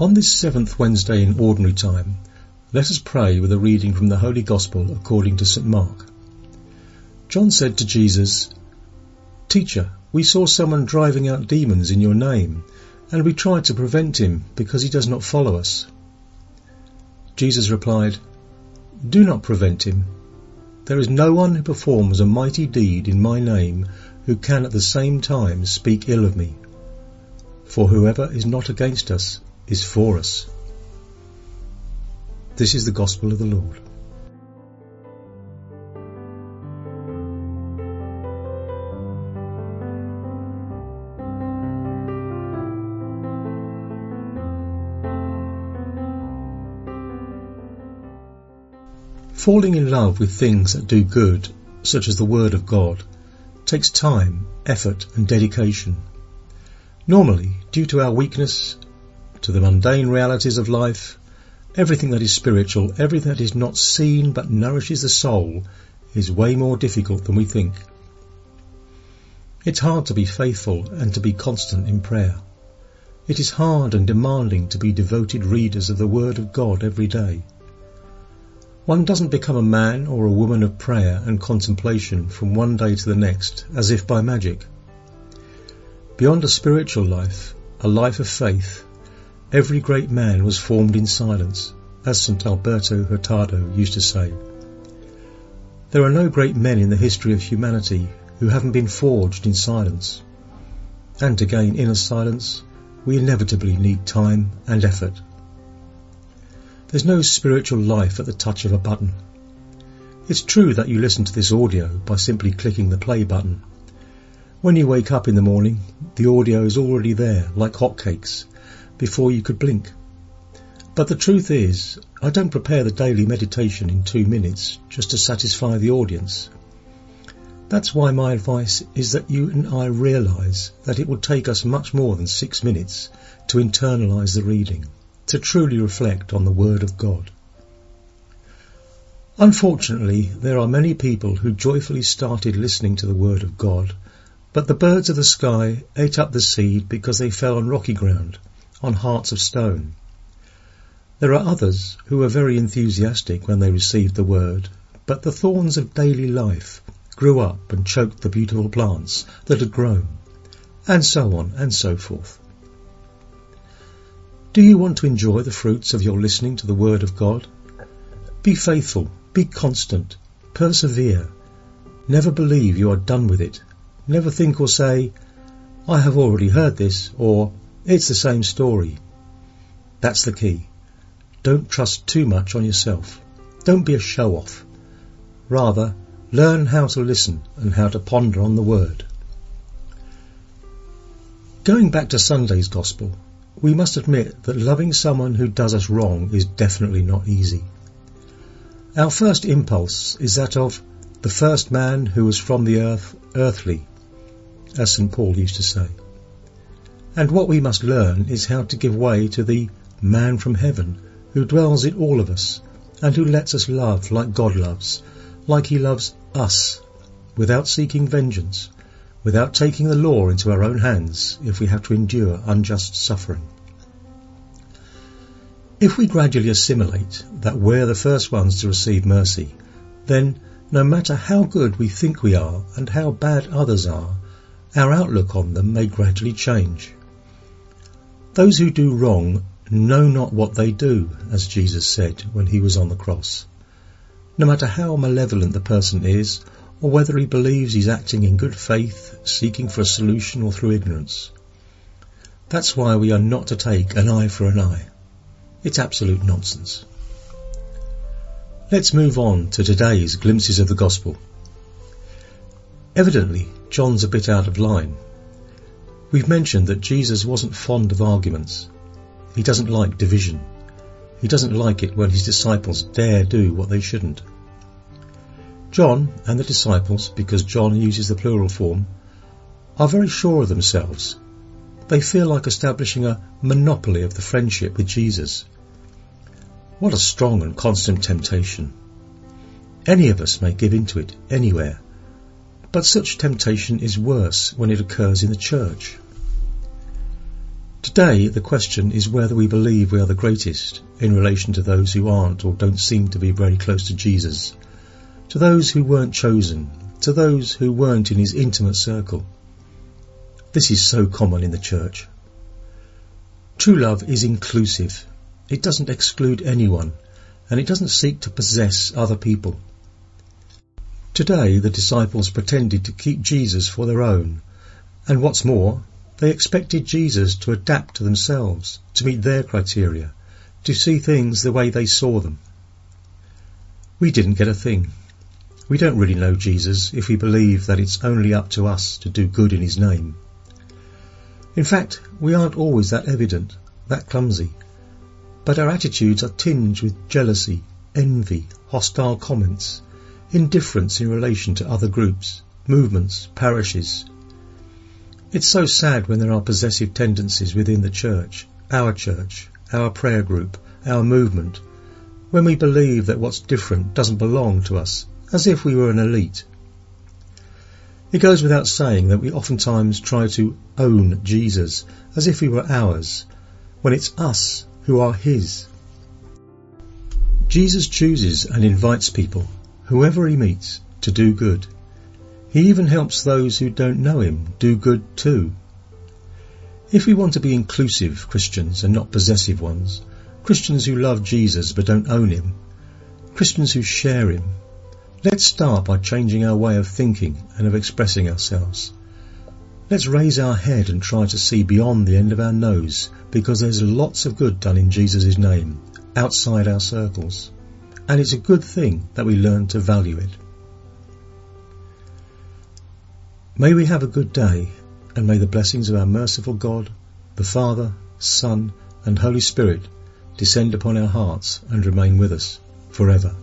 On this seventh Wednesday in Ordinary Time, let us pray with a reading from the Holy Gospel according to St Mark. John said to Jesus, Teacher, we saw someone driving out demons in your name, and we tried to prevent him because he does not follow us. Jesus replied, Do not prevent him. There is no one who performs a mighty deed in my name who can at the same time speak ill of me. For whoever is not against us is for us. This is the gospel of the Lord. Falling in love with things that do good, such as the Word of God, takes time, effort and dedication. Normally, due to our weakness to the mundane realities of life, everything that is spiritual, everything that is not seen but nourishes the soul, is way more difficult than we think. It's hard to be faithful and to be constant in prayer. It is hard and demanding to be devoted readers of the Word of God every day. One doesn't become a man or a woman of prayer and contemplation from one day to the next as if by magic. Beyond a spiritual life, a life of faith, Every great man was formed in silence, as St. Alberto Hurtado used to say. There are no great men in the history of humanity who haven't been forged in silence. And to gain inner silence, we inevitably need time and effort. There's no spiritual life at the touch of a button. It's true that you listen to this audio by simply clicking the play button. When you wake up in the morning, the audio is already there, like hotcakes, before you could blink. But the truth is, I don't prepare the daily meditation in two minutes just to satisfy the audience. That's why my advice is that you and I realize that it will take us much more than six minutes to internalize the reading, to truly reflect on the Word of God. Unfortunately, there are many people who joyfully started listening to the Word of God, but the birds of the sky ate up the seed because they fell on rocky ground on hearts of stone. There are others who were very enthusiastic when they received the word, but the thorns of daily life grew up and choked the beautiful plants that had grown, and so on and so forth. Do you want to enjoy the fruits of your listening to the Word of God? Be faithful, be constant, persevere. Never believe you are done with it. Never think or say, I have already heard this, or it's the same story. That's the key. Don't trust too much on yourself. Don't be a show off. Rather, learn how to listen and how to ponder on the word. Going back to Sunday's Gospel, we must admit that loving someone who does us wrong is definitely not easy. Our first impulse is that of the first man who was from the earth earthly, as St. Paul used to say. And what we must learn is how to give way to the man from heaven who dwells in all of us and who lets us love like God loves, like he loves us, without seeking vengeance, without taking the law into our own hands if we have to endure unjust suffering. If we gradually assimilate that we're the first ones to receive mercy, then no matter how good we think we are and how bad others are, our outlook on them may gradually change. Those who do wrong know not what they do, as Jesus said when he was on the cross. No matter how malevolent the person is, or whether he believes he's acting in good faith, seeking for a solution or through ignorance. That's why we are not to take an eye for an eye. It's absolute nonsense. Let's move on to today's glimpses of the gospel. Evidently, John's a bit out of line We've mentioned that Jesus wasn't fond of arguments. He doesn't like division. He doesn't like it when his disciples dare do what they shouldn't. John and the disciples, because John uses the plural form, are very sure of themselves. They feel like establishing a monopoly of the friendship with Jesus. What a strong and constant temptation. Any of us may give in to it anywhere but such temptation is worse when it occurs in the church. Today, the question is whether we believe we are the greatest in relation to those who aren't or don't seem to be very close to Jesus, to those who weren't chosen, to those who weren't in his intimate circle. This is so common in the church. True love is inclusive. It doesn't exclude anyone, and it doesn't seek to possess other people. Today, the disciples pretended to keep Jesus for their own, and what's more, they expected Jesus to adapt to themselves, to meet their criteria, to see things the way they saw them. We didn't get a thing. We don't really know Jesus if we believe that it's only up to us to do good in his name. In fact, we aren't always that evident, that clumsy, but our attitudes are tinged with jealousy, envy, hostile comments, indifference in relation to other groups, movements, parishes, it's so sad when there are possessive tendencies within the church, our church, our prayer group, our movement, when we believe that what's different doesn't belong to us, as if we were an elite. It goes without saying that we oftentimes try to own Jesus as if he were ours, when it's us who are his. Jesus chooses and invites people, whoever he meets, to do good. He even helps those who don't know him do good too. If we want to be inclusive Christians and not possessive ones, Christians who love Jesus but don't own him, Christians who share him, let's start by changing our way of thinking and of expressing ourselves. Let's raise our head and try to see beyond the end of our nose because there's lots of good done in Jesus' name outside our circles. And it's a good thing that we learn to value it. May we have a good day, and may the blessings of our merciful God, the Father, Son, and Holy Spirit descend upon our hearts and remain with us forever.